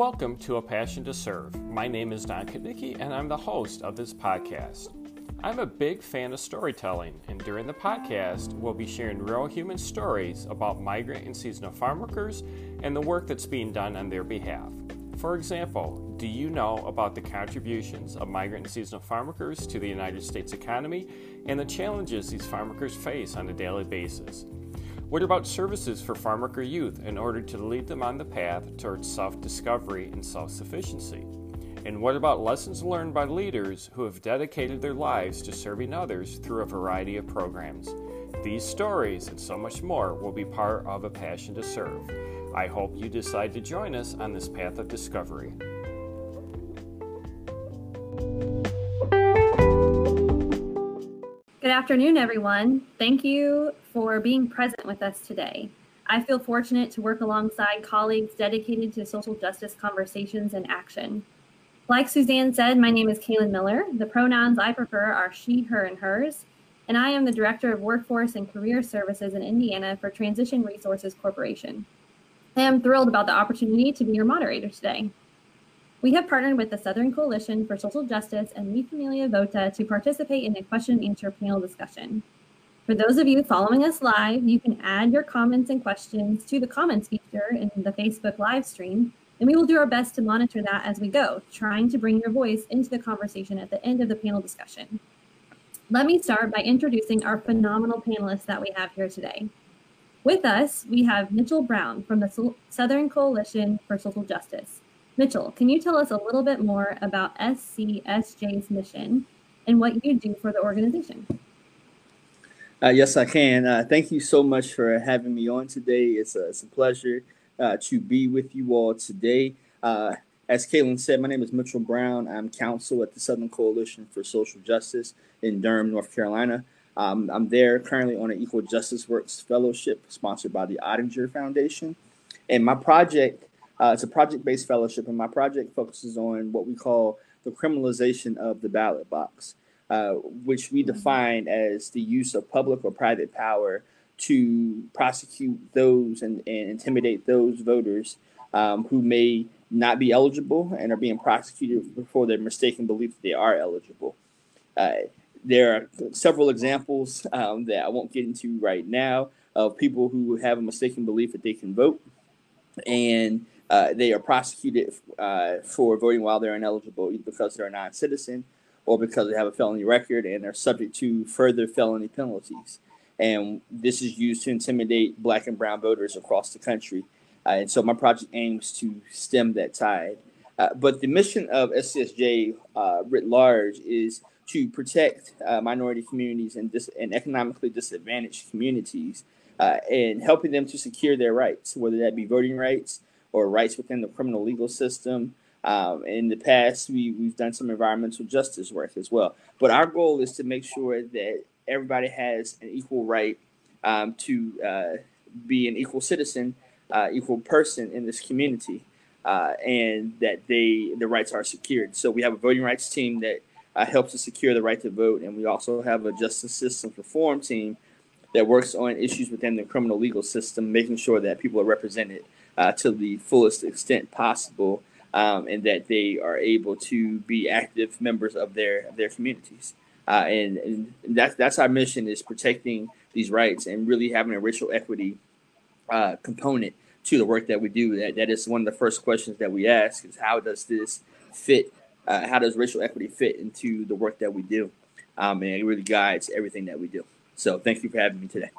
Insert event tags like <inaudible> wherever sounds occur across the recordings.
Welcome to A Passion to Serve. My name is Don Kuchnicki, and I'm the host of this podcast. I'm a big fan of storytelling, and during the podcast, we'll be sharing real human stories about migrant and seasonal farm workers and the work that's being done on their behalf. For example, do you know about the contributions of migrant and seasonal farm workers to the United States economy and the challenges these farm workers face on a daily basis? What about services for farm worker youth in order to lead them on the path towards self discovery and self sufficiency? And what about lessons learned by leaders who have dedicated their lives to serving others through a variety of programs? These stories and so much more will be part of A Passion to Serve. I hope you decide to join us on this path of discovery. Good afternoon, everyone. Thank you for being present with us today. I feel fortunate to work alongside colleagues dedicated to social justice conversations and action. Like Suzanne said, my name is Kalyn Miller. The pronouns I prefer are she, her, and hers, and I am the Director of Workforce and Career Services in Indiana for Transition Resources Corporation. I am thrilled about the opportunity to be your moderator today. We have partnered with the Southern Coalition for Social Justice and Mi Familia Vota to participate in a question and answer panel discussion. For those of you following us live, you can add your comments and questions to the comments feature in the Facebook live stream, and we will do our best to monitor that as we go, trying to bring your voice into the conversation at the end of the panel discussion. Let me start by introducing our phenomenal panelists that we have here today. With us, we have Mitchell Brown from the Southern Coalition for Social Justice. Mitchell, can you tell us a little bit more about SCSJ's mission and what you do for the organization? Uh, yes, I can. Uh, thank you so much for having me on today. It's a, it's a pleasure uh, to be with you all today. Uh, as Kalyn said, my name is Mitchell Brown. I'm counsel at the Southern Coalition for Social Justice in Durham, North Carolina. Um, I'm there currently on an Equal Justice Works Fellowship sponsored by the Ottinger Foundation. And my project uh, it's a project based fellowship, and my project focuses on what we call the criminalization of the ballot box, uh, which we mm-hmm. define as the use of public or private power to prosecute those and, and intimidate those voters um, who may not be eligible and are being prosecuted for their mistaken belief that they are eligible. Uh, there are several examples um, that I won't get into right now of people who have a mistaken belief that they can vote. And uh, they are prosecuted uh, for voting while they're ineligible, either because they're a non citizen or because they have a felony record and are subject to further felony penalties. And this is used to intimidate black and brown voters across the country. Uh, and so my project aims to stem that tide. Uh, but the mission of SCSJ uh, writ large is to protect uh, minority communities and, dis- and economically disadvantaged communities and helping them to secure their rights, whether that be voting rights, or rights within the criminal legal system. Um, in the past, we, we've done some environmental justice work as well. But our goal is to make sure that everybody has an equal right um, to uh, be an equal citizen, uh, equal person in this community, uh, and that they the rights are secured. So we have a voting rights team that uh, helps to secure the right to vote, and we also have a justice systems reform team that works on issues within the criminal legal system, making sure that people are represented uh, to the fullest extent possible, um, and that they are able to be active members of their their communities. Uh, and, and that's that's our mission is protecting these rights and really having a racial equity uh, component to the work that we do. That that is one of the first questions that we ask is how does this fit? Uh, how does racial equity fit into the work that we do? Um, and it really guides everything that we do. So thank you for having me today.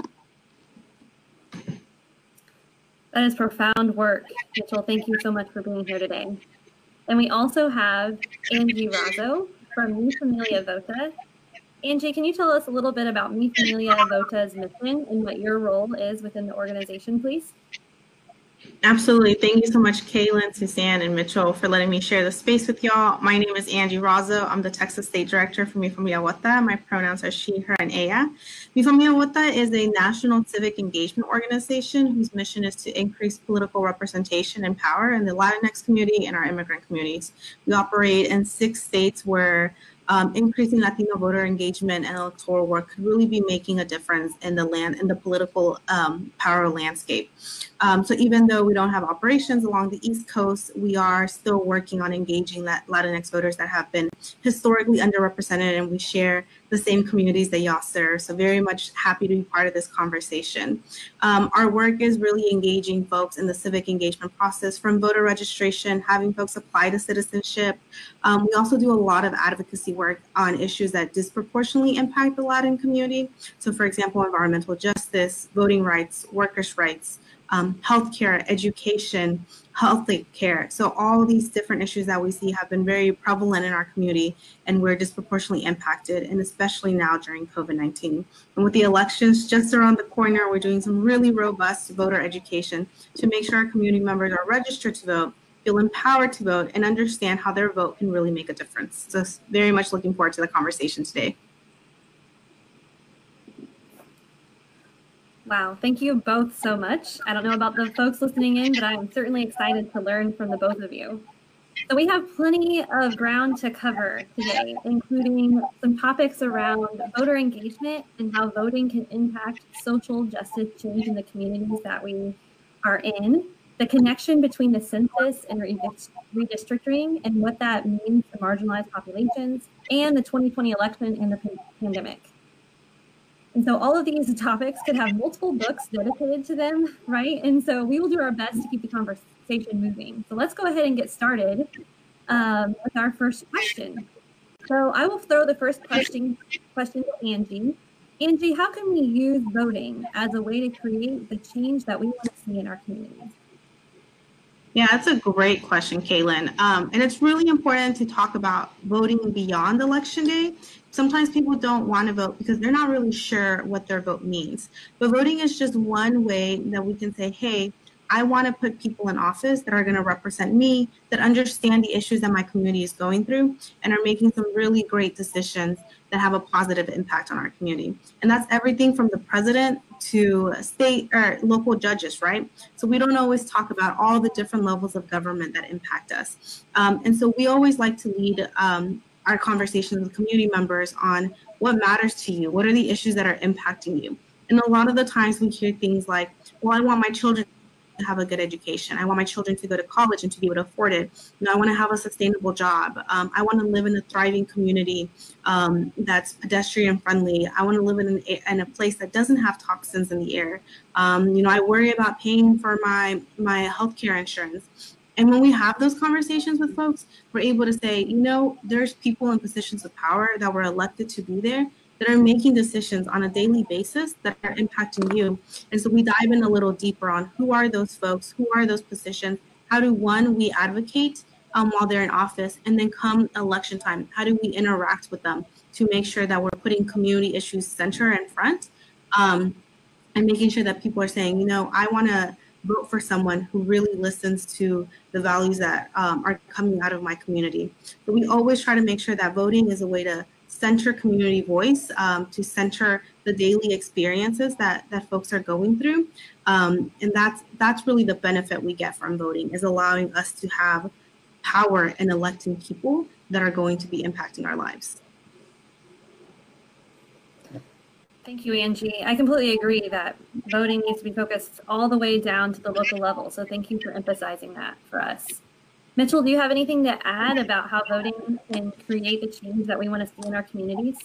That is profound work, Mitchell. Thank you so much for being here today. And we also have Angie Razo from Mi Familia Vota. Angie, can you tell us a little bit about Mi Familia Vota's mission and what your role is within the organization, please? Absolutely. Thank you so much, Kalyn, Suzanne, and Mitchell for letting me share the space with y'all. My name is Angie Razo. I'm the Texas State Director for Mi Familia Vota. My pronouns are she, her, and ella. Mi Familia is a national civic engagement organization whose mission is to increase political representation and power in the Latinx community and our immigrant communities. We operate in six states where um, increasing Latino voter engagement and electoral work could really be making a difference in the land in the political um, power landscape. Um, so even though we don't have operations along the East Coast, we are still working on engaging Latinx voters that have been historically underrepresented, and we share the same communities that y'all serve. So very much happy to be part of this conversation. Um, our work is really engaging folks in the civic engagement process from voter registration, having folks apply to citizenship. Um, we also do a lot of advocacy work on issues that disproportionately impact the Latin community. So for example, environmental justice, voting rights, workers' rights, um, healthcare, education, health care. So all these different issues that we see have been very prevalent in our community, and we're disproportionately impacted, and especially now during COVID-19. And with the elections just around the corner, we're doing some really robust voter education to make sure our community members are registered to vote, feel empowered to vote, and understand how their vote can really make a difference. So very much looking forward to the conversation today. Wow, thank you both so much. I don't know about the folks listening in, but I'm certainly excited to learn from the both of you. So we have plenty of ground to cover today, including some topics around voter engagement and how voting can impact social justice change in the communities that we are in, the connection between the census and redistricting and what that means for marginalized populations, and the 2020 election and the pandemic. And so all of these topics could have multiple books dedicated to them, right? And so we will do our best to keep the conversation moving. So let's go ahead and get started um, with our first question. So I will throw the first question question to Angie. Angie, how can we use voting as a way to create the change that we want to see in our communities? Yeah, that's a great question, Kalyn. Um, and it's really important to talk about voting beyond election day. Sometimes people don't want to vote because they're not really sure what their vote means. But voting is just one way that we can say, hey, I want to put people in office that are going to represent me, that understand the issues that my community is going through, and are making some really great decisions that have a positive impact on our community. And that's everything from the president to state or local judges, right? So we don't always talk about all the different levels of government that impact us. Um, and so we always like to lead um, our conversations with community members on what matters to you, what are the issues that are impacting you. And a lot of the times we hear things like, well, I want my children to have a good education. I want my children to go to college and to be able to afford it. You know, I want to have a sustainable job. Um, I want to live in a thriving community um, that's pedestrian friendly. I want to live in, an, in a place that doesn't have toxins in the air. Um, you know, I worry about paying for my my healthcare insurance. And when we have those conversations with folks, we're able to say, you know, there's people in positions of power that were elected to be there that are making decisions on a daily basis that are impacting you. And so we dive in a little deeper on who are those folks, who are those positions, how do one, we advocate um, while they're in office, and then come election time, how do we interact with them to make sure that we're putting community issues center and front um, and making sure that people are saying, you know, I want to vote for someone who really listens to the values that um, are coming out of my community. But we always try to make sure that voting is a way to center community voice, um, to center the daily experiences that that folks are going through, um, and that's that's really the benefit we get from voting is allowing us to have power in electing people that are going to be impacting our lives. Thank you, Angie. I completely agree that voting needs to be focused all the way down to the local level. So thank you for emphasizing that for us. Mitchell, do you have anything to add about how voting can create the change that we want to see in our communities?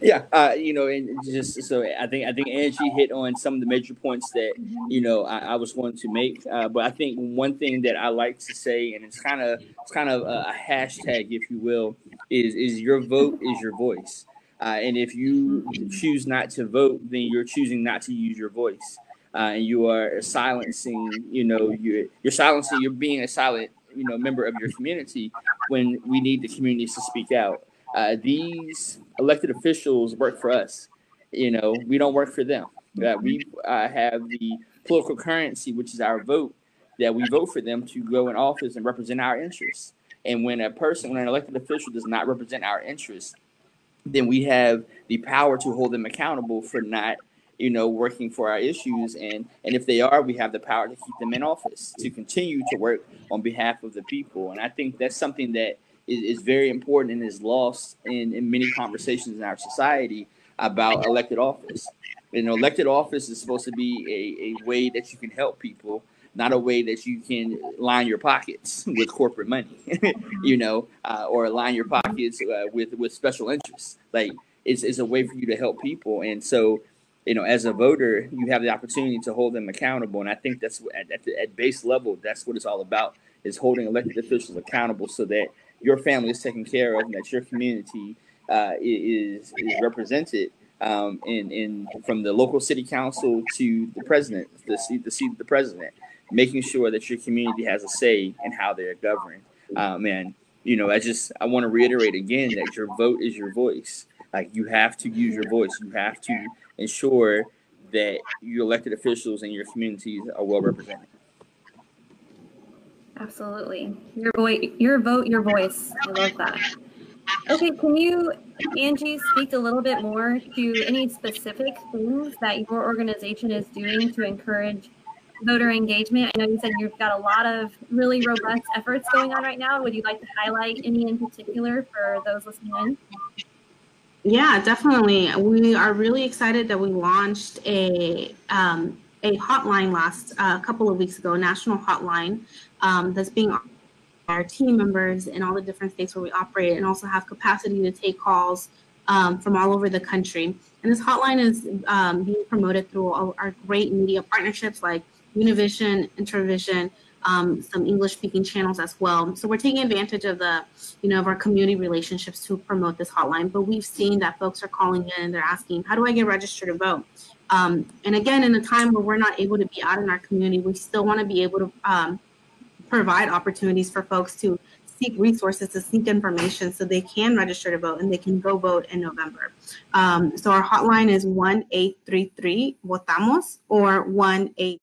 Yeah, uh, you know, and just so I think I think Angie hit on some of the major points that mm-hmm. you know I, I was going to make. Uh, but I think one thing that I like to say, and it's kind of it's kind of a hashtag, if you will, is is your vote is your voice. Uh, and if you mm-hmm. choose not to vote, then you're choosing not to use your voice uh, and you are silencing, you know, you're you're silencing, you're being a silent, you know, member of your community when we need the communities to speak out. Uh, these elected officials work for us. You know, we don't work for them. That we uh, have the political currency, which is our vote, that we vote for them to go in office and represent our interests. And when a person, when an elected official does not represent our interests, then we have the power to hold them accountable for not you know, working for our issues. And, and if they are, we have the power to keep them in office, to continue to work on behalf of the people. And I think that's something that, is, is very important and is lost in, in many conversations in our society about elected office. You know, elected office is supposed to be a, a way that you can help people, not a way that you can line your pockets with corporate money, <laughs> you know, uh, or line your pockets uh, with with special interests. Like it's, it's a way for you to help people, and so you know, as a voter, you have the opportunity to hold them accountable, and I think that's at at, the, at base level, that's what it's all about: is holding elected officials accountable so that your family is taken care of, and that your community uh, is is represented um, in in from the local city council to the president, the seat the seat of the president, making sure that your community has a say in how they're governed. Um, and you know, I just I want to reiterate again that your vote is your voice. Like you have to use your voice. You have to ensure that your elected officials and your communities are well represented. Absolutely. Your voice, your vote, your voice. I love that. Okay, can you, Angie, speak a little bit more to any specific things that your organization is doing to encourage voter engagement? I know you said you've got a lot of really robust efforts going on right now. Would you like to highlight any in particular for those listening in? Yeah, definitely. We are really excited that we launched a um, a hotline last a uh, couple of weeks ago, a national hotline um, that's being our team members in all the different states where we operate, and also have capacity to take calls um, from all over the country. And this hotline is um, being promoted through our great media partnerships like Univision, Intervision, um, some English speaking channels as well. So we're taking advantage of the, you know, of our community relationships to promote this hotline. But we've seen that folks are calling in and they're asking, how do I get registered to vote? Um, and again, in a time where we're not able to be out in our community, we still want to be able to um, provide opportunities for folks to seek resources to seek information so they can register to vote and they can go vote in November. Um, so our hotline is 1 833 Votamos or 1 8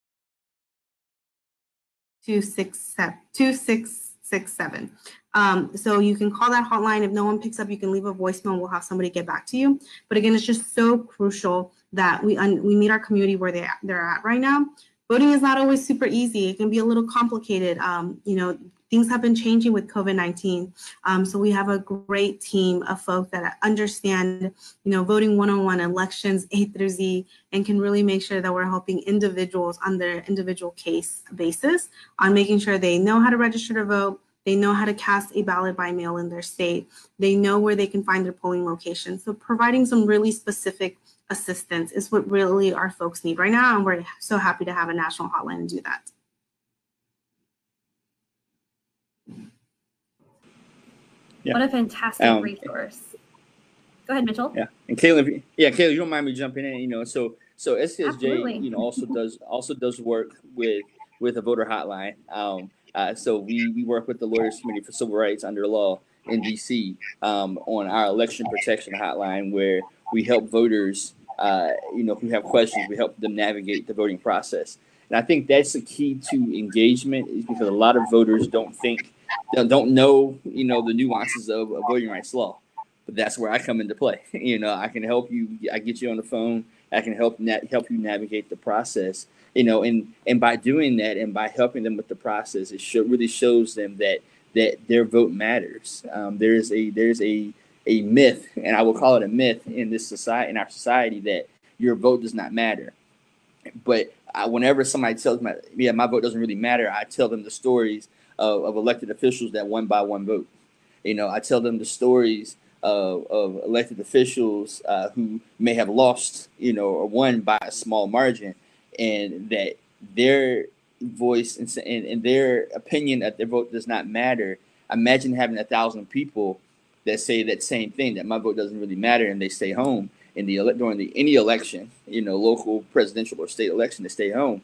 2667. Um, so you can call that hotline. If no one picks up, you can leave a voicemail. We'll have somebody get back to you. But again, it's just so crucial that we we meet our community where they they're at right now. Voting is not always super easy. It can be a little complicated. Um, you know, things have been changing with COVID-19. Um, so we have a great team of folks that understand, you know, voting one-on-one elections A through Z and can really make sure that we're helping individuals on their individual case basis on making sure they know how to register to vote, they know how to cast a ballot by mail in their state, they know where they can find their polling location. So providing some really specific assistance is what really our folks need right now. And we're so happy to have a national hotline and do that. Yeah. What a fantastic um, resource. Go ahead, Mitchell. Yeah, and Caleb, yeah, Caleb, you don't mind me jumping in, you know, so so SCSJ, Absolutely. you know, also <laughs> does also does work with with a voter hotline. Um, uh, so we we work with the Lawyers Committee for Civil Rights under law in DC um, on our election protection hotline, where we help voters, uh, you know, who have questions, we help them navigate the voting process. And I think that's the key to engagement, is because a lot of voters don't think <laughs> don't know you know the nuances of, of voting rights law but that's where i come into play. <laughs> You know i can help you i get you on the phone i can help na- help you navigate the process you know and and by doing that and by helping them with the process it really shows them that that their vote matters. Um, there's a there's a a myth and i will call it a myth in this society in our society that your vote does not matter. But I, whenever somebody tells me yeah my vote doesn't really matter i tell them the stories of, of elected officials that won by one vote. You know, I tell them the stories of, of elected officials uh, who may have lost, you know, or won by a small margin, and that their voice and, and, and their opinion that their vote does not matter. Imagine having a thousand people that say that same thing that my vote doesn't really matter, and they stay home in the during the any election, you know, local, presidential, or state election, to stay home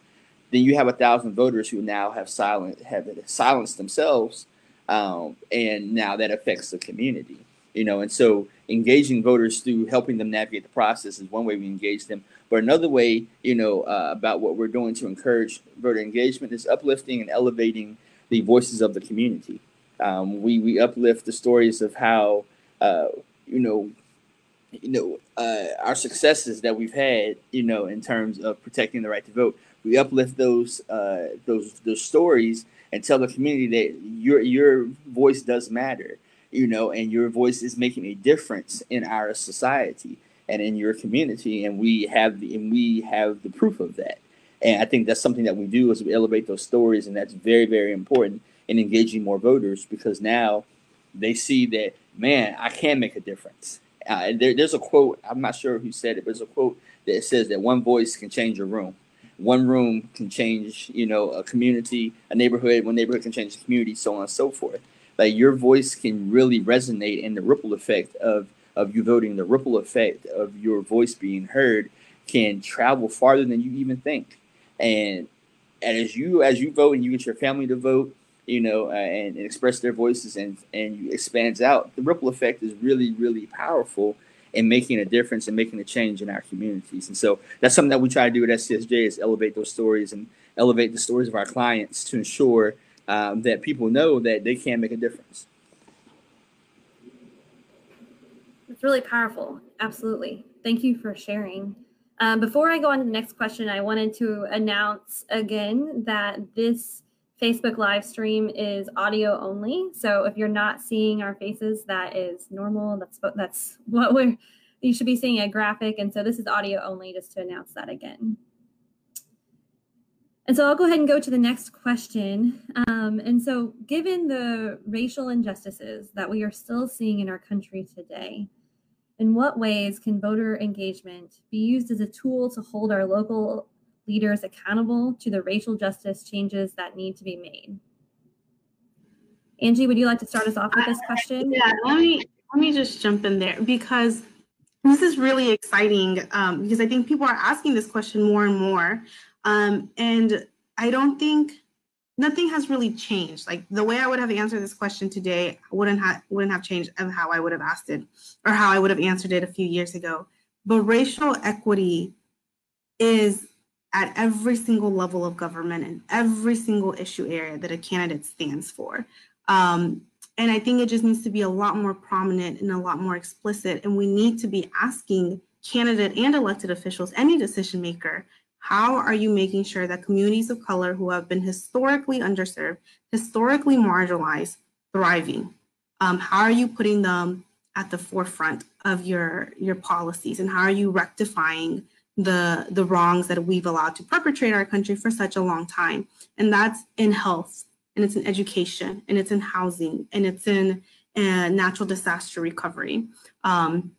then you have a thousand voters who now have silent have silenced themselves, um, and now that affects the community. You know, and so engaging voters through helping them navigate the process is one way we engage them. But another way, you know, uh, about what we're doing to encourage voter engagement is uplifting and elevating the voices of the community. Um, we we uplift the stories of how uh, you know you know uh, our successes that we've had you know in terms of protecting the right to vote we uplift those uh, those those stories and tell the community that your your voice does matter. you know, and your voice is making a difference in our society and in your community, and we have the and we have the proof of that. And I think that's something that we do is we elevate those stories, and that's very very important in engaging more voters because now they see that man, I can make a difference. Uh, there, there's a quote I'm not sure who said it, but there's a quote that says that one voice can change a room. One room can change, you know, a community, a neighborhood. One neighborhood can change the community, so on and so forth. Like your voice can really resonate, and the ripple effect of of you voting, the ripple effect of your voice being heard, can travel farther than you even think. And and as you as you vote and you get your family to vote, you know, uh, and, and, express their voices and and expands out, the ripple effect is really really powerful in making a difference and making a change in our communities. And so that's something that we try to do at SCSJ is elevate those stories and elevate the stories of our clients to ensure um, that people know that they can make a difference. It's really powerful. Absolutely. Thank you for sharing. Um, before I go on to the next question, I wanted to announce again that this Facebook live stream is audio only. So if you're not seeing our faces, that is normal. That's what that's <laughs> what we're you should be seeing a graphic. And so this is audio only, just to announce that again. And so I'll go ahead and go to the next question. Um, and so, given the racial injustices that we are still seeing in our country today, in what ways can voter engagement be used as a tool to hold our local leaders accountable to the racial justice changes that need to be made? Angie, would you like to start us off with this question? Yeah, let me let me just jump in there because this is really exciting um, because I think people are asking this question more and more, um, and I don't think nothing has really changed. Like the way I would have answered this question today wouldn't have wouldn't have changed of how I would have asked it or how I would have answered it a few years ago. But racial equity is at every single level of government and every single issue area that a candidate stands for. Um, and I think it just needs to be a lot more prominent and a lot more explicit. And we need to be asking candidate and elected officials, any decision maker, how are you making sure that communities of color who have been historically underserved, historically marginalized, thriving? Um, how are you putting them at the forefront of your, your policies? And how are you rectifying the the wrongs that we've allowed to perpetrate our country for such a long time. And that's in health and it's in education and it's in housing and it's in uh, natural disaster recovery. Um,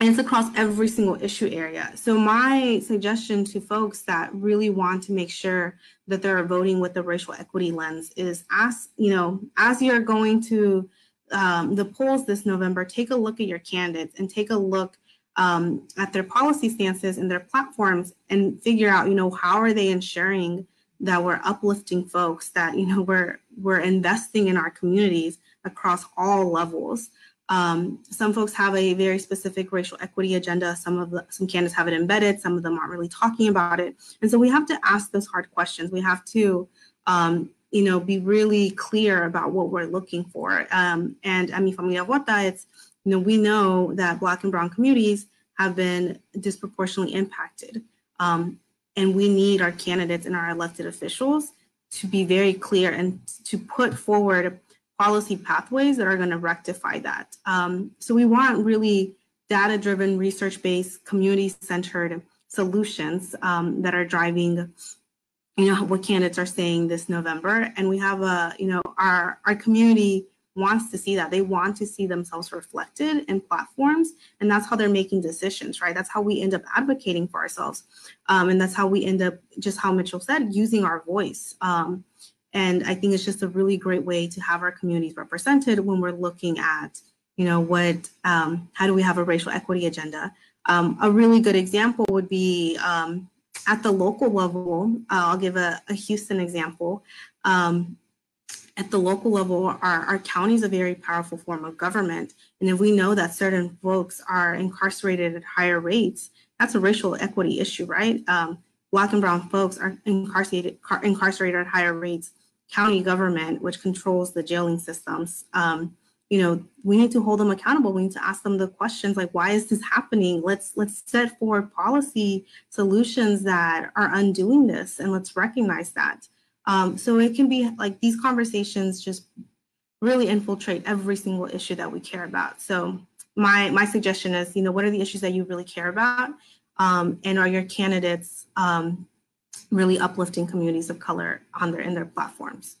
and it's across every single issue area. So my suggestion to folks that really want to make sure that they're voting with the racial equity lens is ask you know as you're going to um, the polls this november take a look at your candidates and take a look um, at their policy stances and their platforms and figure out, you know, how are they ensuring that we're uplifting folks, that you know we're we're investing in our communities across all levels. Um, some folks have a very specific racial equity agenda. Some of the, some candidates have it embedded. Some of them aren't really talking about it. And so we have to ask those hard questions. We have to, um, you know, be really clear about what we're looking for. Um, and I mean, Familia Vota, it's you know, we know that Black and Brown communities have been disproportionately impacted. Um, and we need our candidates and our elected officials to be very clear and to put forward policy pathways that are going to rectify that. Um, so we want really data driven, research based, community centered solutions um, that are driving you know what candidates are saying this november and we have a you know our our community wants to see that. They want to see themselves reflected in platforms, and that's how they're making decisions, right? That's how we end up advocating for ourselves, um, and that's how we end up, just how Mitchell said, using our voice. Um, and I think it's just a really great way to have our communities represented when we're looking at, you know, what, um, how do we have a racial equity agenda? Um, a really good example would be um, at the local level. Uh, I'll give a, a Houston example. Um, at the local level, our, our county is a very powerful form of government. And if we know that certain folks are incarcerated at higher rates, that's a racial equity issue, right? Um, Black and brown folks are incarcerated, incarcerated at higher rates. County government, which controls the jailing systems, um, you know, we need to hold them accountable. We need to ask them the questions like, why is this happening? Let's let's set forward policy solutions that are undoing this, and let's recognize that. Um, so it can be like these conversations just really infiltrate every single issue that we care about. So my my suggestion is, you know, what are the issues that you really care about, um, and are your candidates um, really uplifting communities of color on their in their platforms?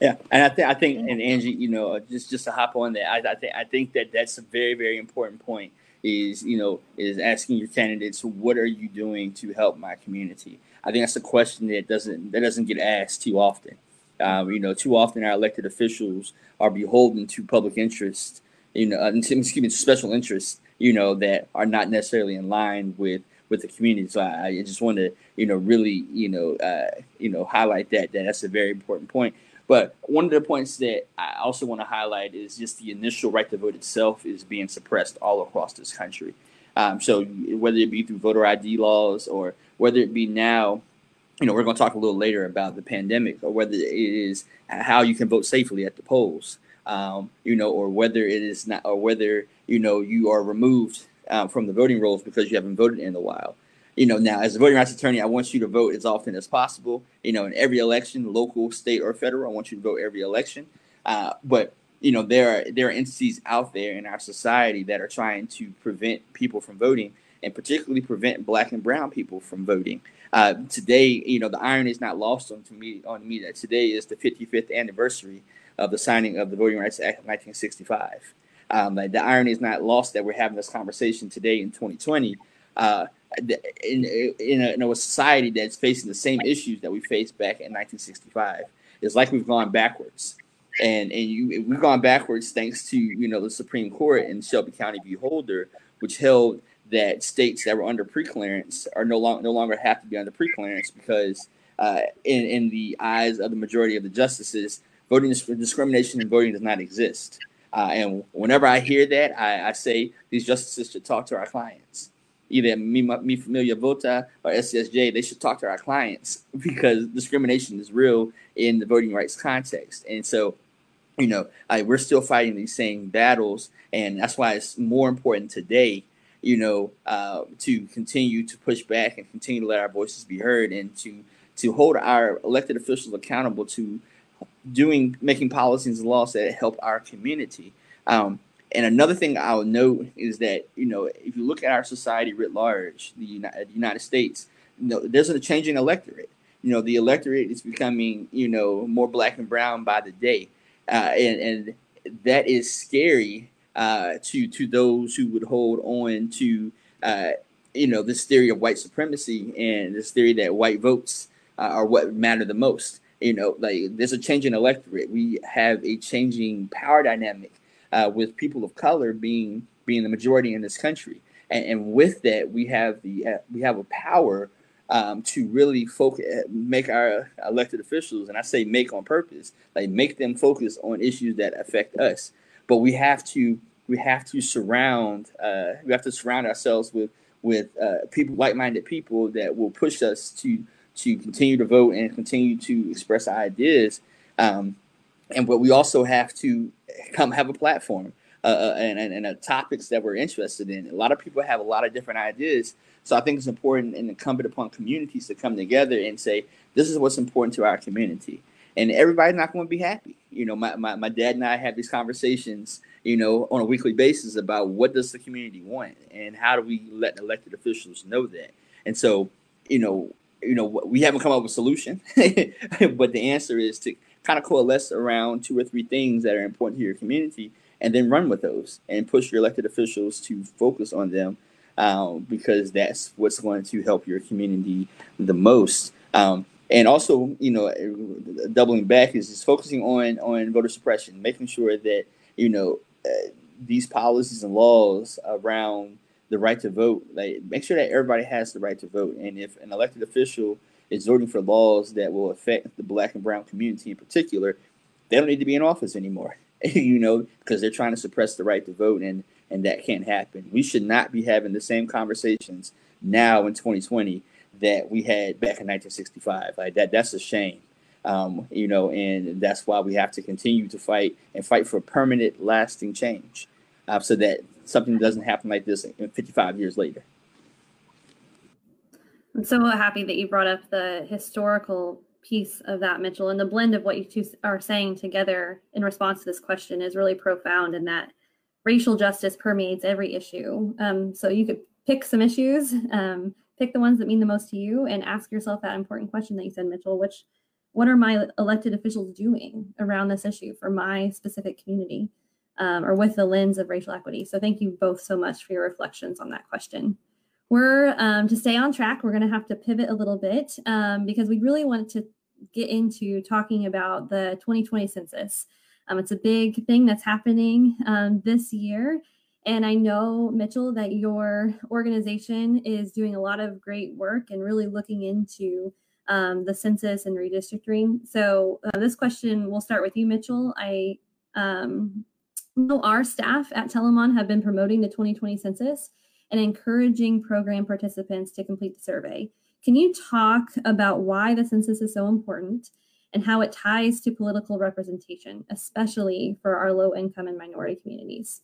Yeah, and I think I think and Angie, you know, just just to hop on that, I, I think I think that that's a very very important point. Is you know is asking your candidates what are you doing to help my community. I think that's a question that doesn't that doesn't get asked too often. Um, you know, too often our elected officials are beholden to public interest, you know, uh, <laughs> excuse me, special interests, you know, that are not necessarily in line with with the community. So I, I just want to, you know, really, you know, uh, you know, highlight that that that's a very important point. But one of the points that I also want to highlight is just the initial right to vote itself is being suppressed all across this country. Um, so whether it be through voter ID laws or whether it be now, you know, we're going to talk a little later about the pandemic or whether it is how you can vote safely at the polls, um, you know, or whether it is not, or whether, you know, you are removed um, from the voting rolls because you haven't voted in a while you know, now as a voting rights attorney, I want you to vote as often as possible. You know, in every election, local, state, or federal, I want you to vote every election. Uh, but you know, there are there are entities out there in our society that are trying to prevent people from voting, and particularly prevent Black and Brown people from voting. Uh, today, you know, the irony is not lost on to me on me that today is the 55th anniversary of the signing of the Voting Rights Act of 1965. Um, the irony is not lost that we're having this conversation today in 2020. Uh, in in a, in a society that's facing the same issues that we faced back in 1965. It's like we've gone backwards, and and you we've gone backwards thanks to you know the Supreme Court in Shelby County v. Holder, which held that states that were under preclearance are no longer no longer have to be under preclearance because uh, in in the eyes of the majority of the justices, voting discrimination and voting does not exist. Uh, and whenever I hear that, I, I say these justices should talk to our clients either Mi, Mi Familia Vota or SCSJ, they should talk to our clients <laughs> because discrimination is real in the voting rights context. And so, you know, I, we're still fighting these same battles. And that's why it's more important today, you know, uh, to continue to push back and continue to let our voices be heard and to, to hold our elected officials accountable to doing, making policies and laws that help our community. Um, and another thing I'll note is that you know if you look at our society writ large, the United, States, you know, there's a changing electorate. You know, the electorate is becoming you know more black and brown by the day, uh, and and that is scary uh, to to those who would hold on to uh, you know this theory of white supremacy and this theory that white votes uh, are what matter the most. You know, like there's a changing electorate. We have a changing power dynamic uh, with people of color being being the majority in this country. And, and with that, we have the uh, we have a power um, to really focus, make our elected officials, and I say make on purpose, like make them focus on issues that affect us. But we have to we have to surround uh, we have to surround ourselves with with uh, people like-minded people that will push us to to continue to vote and continue to express ideas. Um, and but we also have to come have a platform uh, uh, and, and, and uh, topics that we're interested in. A lot of people have a lot of different ideas. So I think it's important and incumbent upon communities to come together and say, this is what's important to our community. And everybody's not going to be happy. You know, my, my, my dad and I have these conversations, you know, on a weekly basis about what does the community want and how do we let elected officials know that. And so, you know, you know, we haven't come up with a solution, <laughs> but the answer is to kind of coalesce around two or three things that are important to your community and then run with those and push your elected officials to focus on them um, because that's what's going to help your community the most. Um, and also, you know, doubling back is just focusing on on voter suppression, making sure that you know uh, these policies and laws around the right to vote, like make sure that everybody has the right to vote. And if an elected official is voting for laws that will affect the black and brown community in particular, they don't need to be in office anymore. <laughs> you know, because they're trying to suppress the right to vote, and and that can't happen. We should not be having the same conversations now in 2020 that we had back in 1965. Like that, that's a shame. Um, you know, and that's why we have to continue to fight and fight for permanent, lasting change, uh, so that something doesn't happen like this 55 years later. I'm so happy that you brought up the historical piece of that, Mitchell, and the blend of what you two are saying together in response to this question is really profound in that racial justice permeates every issue. Um, so you could pick some issues, um, pick the ones that mean the most to you, and ask yourself that important question that you said, Mitchell, which what are my elected officials doing around this issue for my specific community um, or with the lens of racial equity? So thank you both so much for your reflections on that question. We're um, to stay on track, we're going to have to pivot a little bit um, because we really want to get into talking about the 2020 census. Um, it's a big thing that's happening um, this year. And I know, Mitchell, that your organization is doing a lot of great work and really looking into um, the census and redistricting. So, uh, this question will start with you, Mitchell. I um, know our staff at Telamon have been promoting the 2020 census and encouraging program participants to complete the survey. Can you talk about why the census is so important and how it ties to political representation, especially for our low income and minority communities?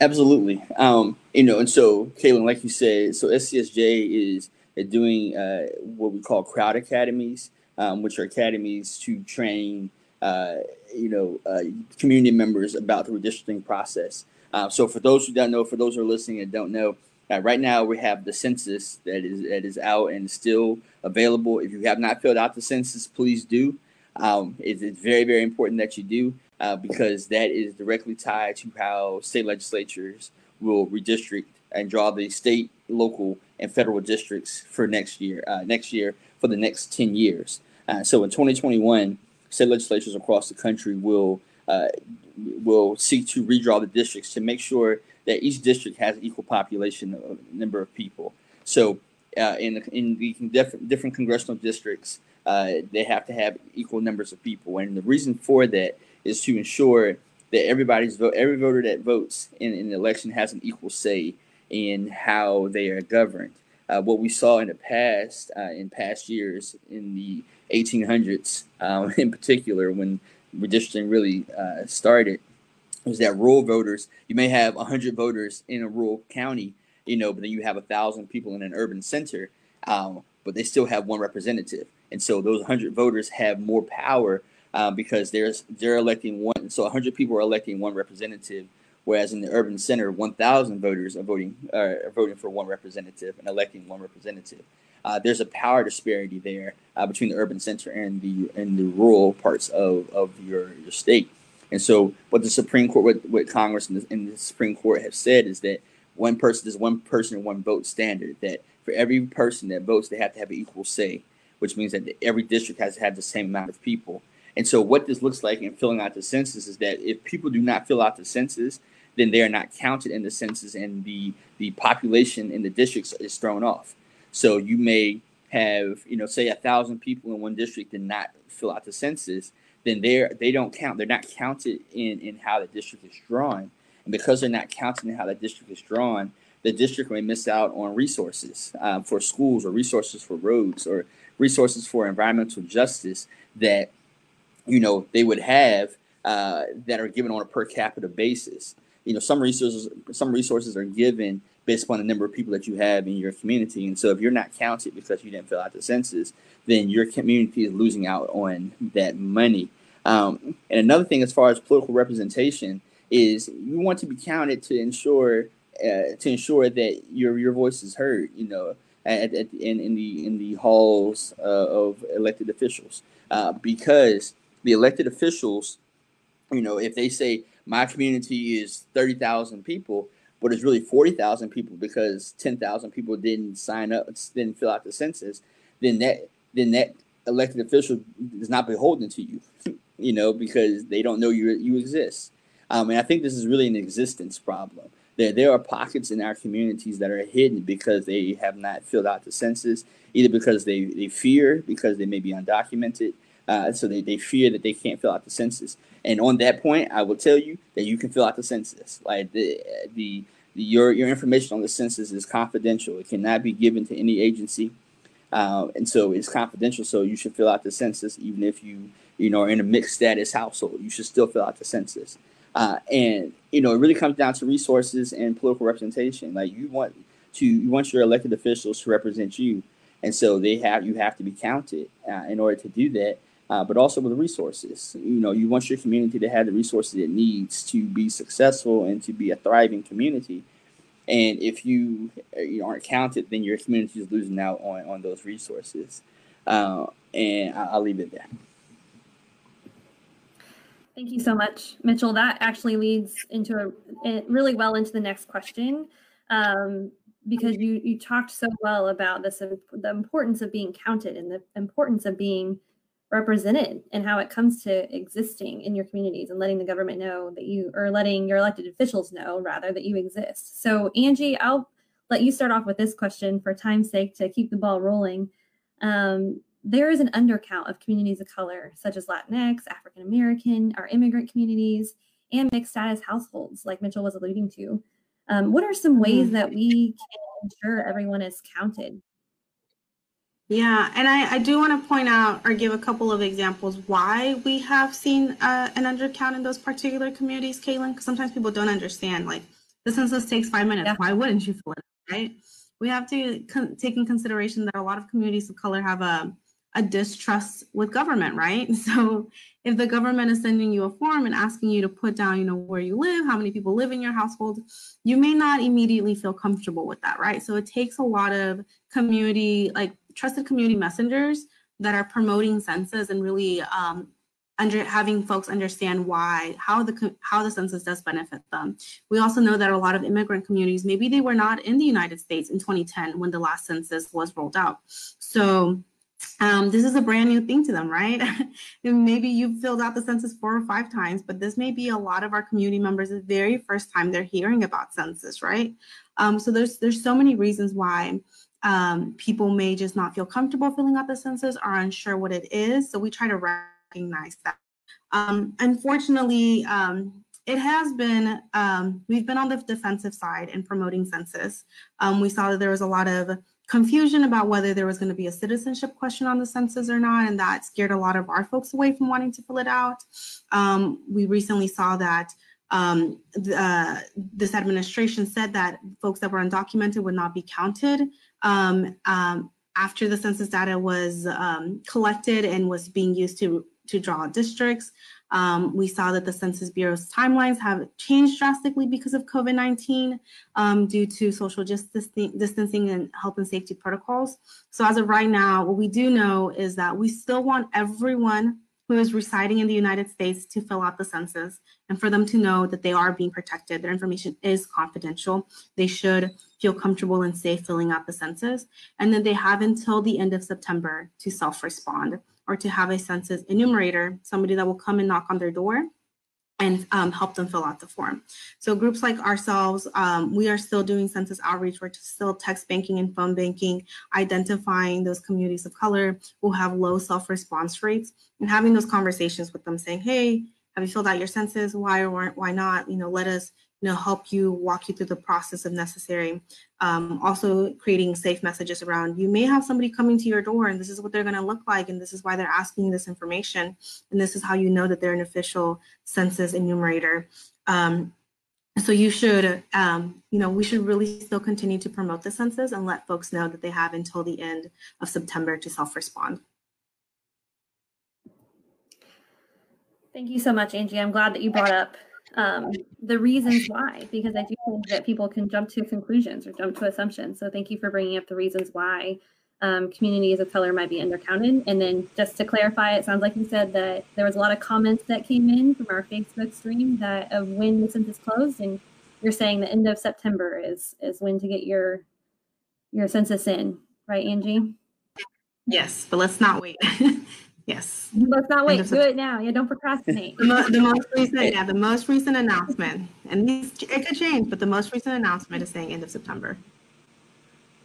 Absolutely. Um, you know, and so, Kalyn, like you said, so SCSJ is doing uh, what we call crowd academies, um, which are academies to train, uh, you know, uh, community members about the redistricting process. Uh, so for those who don't know, for those who are listening and don't know, uh, right now we have the census that is that is out and still available. If you have not filled out the census, please do. Um, it's, it's, very very important that you do uh, because that is directly tied to how state legislatures will redistrict and draw the state, local, and federal districts for next year. Uh, next year for the next ten years. Uh, so in 2021, state legislatures across the country will uh, will seek to redraw the districts to make sure that each district has equal population of number of people. So uh, in in the different different congressional districts, uh, they have to have equal numbers of people, and the reason for that is to ensure that everybody's vote, every voter that votes in, in the election has an equal say in how they are governed. Uh, what we saw in the past, uh, in past years, in the 1800s, um, <laughs> in particular, when redistricting really uh, started was that rural voters, you may have 100 voters in a rural county, you know, but then you have a thousand people in an urban center, um, but they still have one representative. And so those 100 voters have more power uh, because there's they're electing one. So 100 people are electing one representative, whereas in the urban center, 1,000 voters are voting uh, are voting for one representative and electing one representative uh, there's a power disparity there uh, between the urban center and the and the rural parts of, of your, your state. And so, what the Supreme Court, what, what Congress and the, and the Supreme Court have said is that one person is one person one vote standard. That for every person that votes, they have to have an equal say, which means that every district has to have the same amount of people. And so, what this looks like in filling out the census is that if people do not fill out the census, then they are not counted in the census, and the the population in the districts is thrown off. So you may have, you know, say a thousand people in one district and not fill out the census, then they're they don't count. They're not counted in in how the district is drawn, and because they're not counted in how the district is drawn, the district may miss out on resources um, for schools or resources for roads or resources for environmental justice that you know they would have uh, that are given on a per capita basis. You know, some resources some resources are given based upon the number of people that you have in your community. And so if you're not counted because you didn't fill out the census, then your community is losing out on that money. Um, and another thing, as far as political representation, is you want to be counted to ensure uh, to ensure that your your voice is heard. You know, at, at in, in the in the halls uh, of elected officials, uh, because the elected officials, you know, if they say my community is thirty thousand people, but it's really 40,000 people because 10,000 people didn't sign up, didn't fill out the census, then that then that elected official is not beholden to you, <laughs> you know, because they don't know you you exist. Um, and I think this is really an existence problem. There, there are pockets in our communities that are hidden because they have not filled out the census, either because they, they fear, because they may be undocumented, uh, so they, they fear that they can't fill out the census. And on that point, I will tell you that you can fill out the census. Like the the your your information on the census is confidential. It cannot be given to any agency, uh, and so it's confidential. So you should fill out the census, even if you you know are in a mixed status household. You should still fill out the census. Uh, and you know it really comes down to resources and political representation. Like you want to you want your elected officials to represent you, and so they have you have to be counted uh, in order to do that. Uh, but also with resources, you know, you want your community to have the resources it needs to be successful and to be a thriving community. And if you, uh, you aren't counted, then your community is losing out on, on those resources. Uh, and I'll leave it there. Thank you so much, Mitchell. That actually leads into a, really well into the next question, um, because you you talked so well about this the importance of being counted and the importance of being represented and how it comes to existing in your communities and letting the government know that you or letting your elected officials know rather that you exist. So Angie, I'll let you start off with this question for time's sake to keep the ball rolling. Um, there is an undercount of communities of color, such as Latinx, African American, our immigrant communities, and mixed status households, like Mitchell was alluding to. Um, what are some ways mm-hmm. that we can ensure everyone is counted? Yeah, and I, I do want to point out or give a couple of examples why we have seen uh, an undercount in those particular communities, Kalyn, because sometimes people don't understand. Like, the census takes five minutes. Yeah. Why wouldn't you fill it out, right? We have to con- take in consideration that a lot of communities of color have a a distrust with government, right? <laughs> So if the government is sending you a form and asking you to put down, you know, where you live, how many people live in your household, you may not immediately feel comfortable with that, right? So it takes a lot of community, like trusted community messengers that are promoting census and really um, under having folks understand why how the how the census does benefit them. We also know that a lot of immigrant communities maybe they were not in the United States in 2010 when the last census was rolled out. So um, this is a brand new thing to them, right? <laughs> maybe you've filled out the census four or five times, but this may be a lot of our community members the very first time they're hearing about census, right? Um, so there's there's so many reasons why um, people may just not feel comfortable filling out the census or unsure what it is. So we try to recognize that. Um, unfortunately, um, it has been um, we've been on the defensive side in promoting census. we saw that there was a lot of confusion about whether there was going to be a citizenship question on the census or not, and that scared a lot of our folks away from wanting to fill it out. Um, we recently saw that um, the, uh, this administration said that folks that were undocumented would not be counted um, um after the census data was um, collected and was being used to to draw districts. Um, we saw that the Census Bureau's timelines have changed drastically because of COVID 19 um, due to social distancing and health and safety protocols. So, as of right now, what we do know is that we still want everyone who is residing in the United States to fill out the census and for them to know that they are being protected. Their information is confidential. They should feel comfortable and safe filling out the census. And then they have until the end of September to self respond or to have a census enumerator, somebody that will come and knock on their door and um, help them fill out the form. So groups like ourselves, um, we are still doing census outreach. We're still text banking and phone banking, identifying those communities of color who have low self-response rates and having those conversations with them saying, hey, have you filled out your census? Why or why not? You know, let us know, help you walk you through the process if necessary. Um, also creating safe messages around you may have somebody coming to your door and this is what they're going to look like and this is why they're asking you this information and this is how you know that they're an official census enumerator. Um, so you should, um, you know, we should really still continue to promote the census and let folks know that they have until the end of September to self-respond. Thank you so much, Angie. I'm glad that you brought up um, the reasons why, because I do think that people can jump to conclusions or jump to assumptions. So thank you for bringing up the reasons why um, communities of color might be undercounted. And then just to clarify, it sounds like you said that there was a lot of comments that came in from our Facebook stream that of when the census closed, and you're saying the end of September is is when to get your your census in, right, Angie? Yes, but let's not wait. <laughs> Yes. Let's not wait. Do it now. Yeah, don't procrastinate. The, mo- the most recent, yeah, the most recent announcement, and these it could change, but the most recent announcement is saying end of September.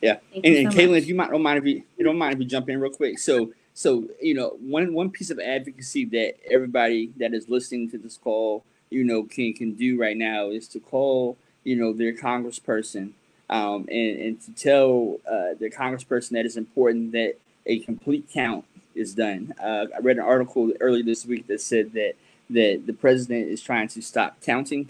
Yeah, Thank and, and so Kalyn, if you might don't mind if you, you don't mind if you jump in real quick. So, so you know, one one piece of advocacy that everybody that is listening to this call, you know, can can do right now is to call, you know, their congressperson, um, and and to tell uh, their congressperson that it's important that a complete count is done. Uh, I read an article earlier this week that said that that the president is trying to stop counting,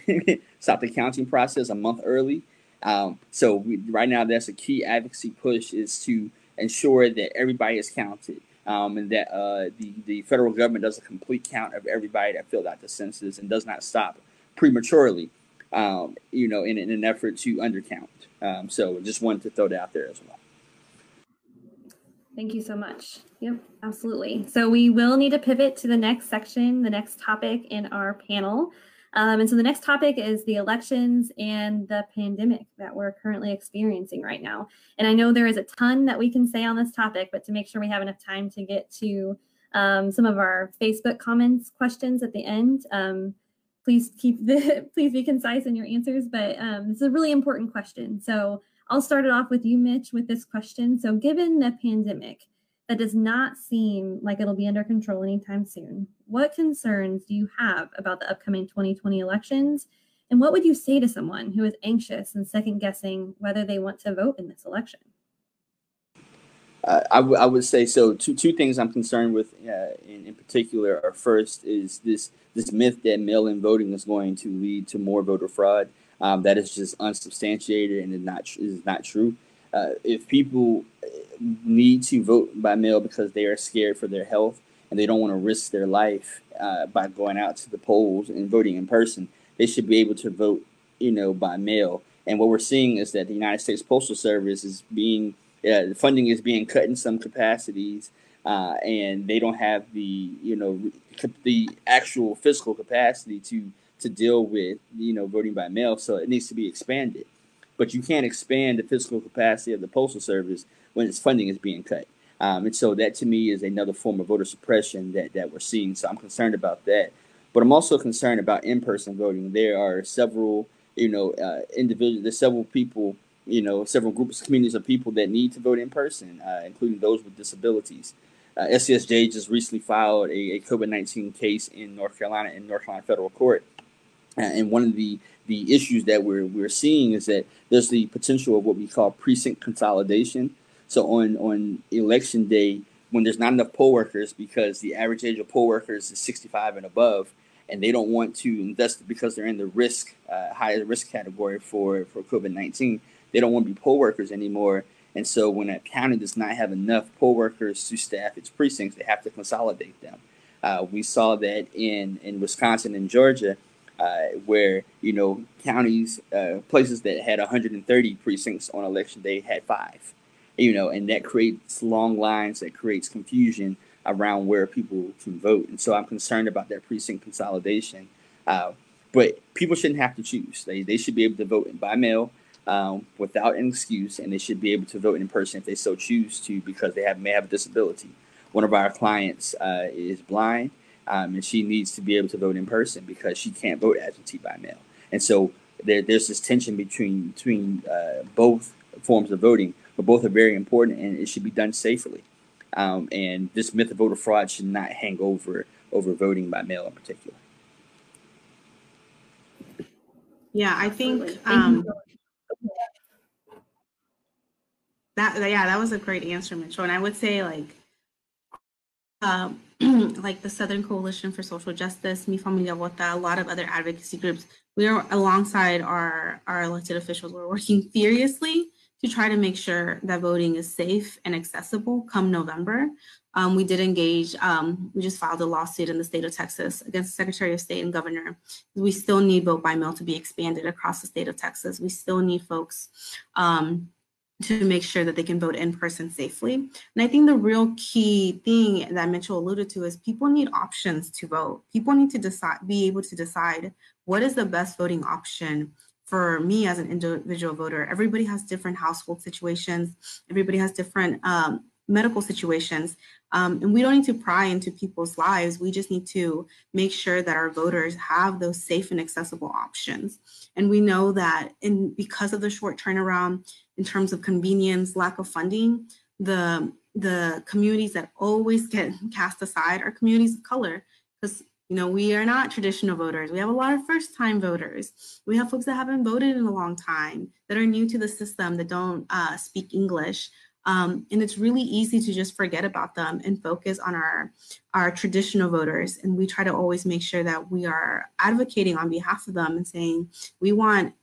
<laughs> stop the counting process a month early. Um, so we, right now, that's a key advocacy push is to ensure that everybody is counted um, and that uh, the, the federal government does a complete count of everybody that filled out the census and does not stop prematurely, um, you know, in, in, an effort to undercount. Um, so just wanted to throw that out there as well. Thank you so much. Yep, absolutely. So we will need to pivot to the next section, the next topic in our panel. Um, and so the next topic is the elections and the pandemic that we're currently experiencing right now. And I know there is a ton that we can say on this topic, but to make sure we have enough time to get to um, some of our Facebook comments, questions at the end, um, please keep <laughs> the please be concise in your answers. But um, this is a really important question. So I'll start it off with you, Mitch, with this question. So given the pandemic, that does not seem like it'll be under control anytime soon. What concerns do you have about the upcoming 2020 elections? And what would you say to someone who is anxious and second guessing whether they want to vote in this election? Uh, I, w- I would say so. Two two things I'm concerned with uh, in, in particular are first is this this myth that mail-in voting is going to lead to more voter fraud. Um, that is just unsubstantiated and is not is not true. Uh, if people need to vote by mail because they are scared for their health and they don't want to risk their life uh, by going out to the polls and voting in person, they should be able to vote, you know, by mail. And what we're seeing is that the United States Postal Service is being uh, funding is being cut in some capacities, uh, and they don't have the you know the actual physical capacity to to deal with you know voting by mail. So it needs to be expanded but you can't expand the physical capacity of the postal service when its funding is being cut. Um, and so that to me is another form of voter suppression that, that we're seeing. So I'm concerned about that. But I'm also concerned about in-person voting. There are several, you know, uh, individuals, there's several people, you know, several groups, communities of people that need to vote in person, uh, including those with disabilities. Uh, SCSJ just recently filed a, a COVID-19 case in North Carolina in North Carolina federal court. And one of the the issues that we're we're seeing is that there's the potential of what we call precinct consolidation. So on on election day, when there's not enough poll workers because the average age of poll workers is 65 and above, and they don't want to invest because they're in the risk uh, higher risk category for for COVID-19. They don't want to be poll workers anymore. And so when a county does not have enough poll workers to staff its precincts, they have to consolidate them. Uh, we saw that in in Wisconsin and Georgia uh, where you know counties, uh, places that had 130 precincts on election day had five, you know, and that creates long lines, that creates confusion around where people can vote, and so I'm concerned about that precinct consolidation. Uh, but people shouldn't have to choose; they they should be able to vote by mail. Um, without an excuse, and they should be able to vote in person if they so choose to, because they have may have a disability. One of our clients uh, is blind, um, and she needs to be able to vote in person because she can't vote absentee by mail. And so there, there's this tension between between uh, both forms of voting, but both are very important, and it should be done safely. Um, and this myth of voter fraud should not hang over over voting by mail in particular. Yeah, I think um, that yeah, that was a great answer, Mitchell. And I would say like um, <clears throat> like the Southern Coalition for Social Justice, Mi Familia Vota, a lot of other advocacy groups, we are alongside our, our elected officials. We're working furiously to try to make sure that voting is safe and accessible come November. Um, we did engage, um, we just filed a lawsuit in the state of Texas against the Secretary of State and Governor. We still need vote by mail to be expanded across the state of Texas. We still need folks um, to make sure that they can vote in person safely. And I think the real key thing that Mitchell alluded to is people need options to vote. People need to decide, be able to decide what is the best voting option for me as an individual voter. Everybody has different household situations. Everybody has different um, medical situations. Um, and we don't need to pry into people's lives. We just need to make sure that our voters have those safe and accessible options. And we know that in because of the short turnaround in terms of convenience, lack of funding, the the communities that always get <laughs> cast aside are communities of color because you know we are not traditional voters we have a lot of first time voters we have folks that haven't voted in a long time that are new to the system that don't uh, speak english um, and it's really easy to just forget about them and focus on our, our traditional voters. And we try to always make sure that we are advocating on behalf of them and saying, we want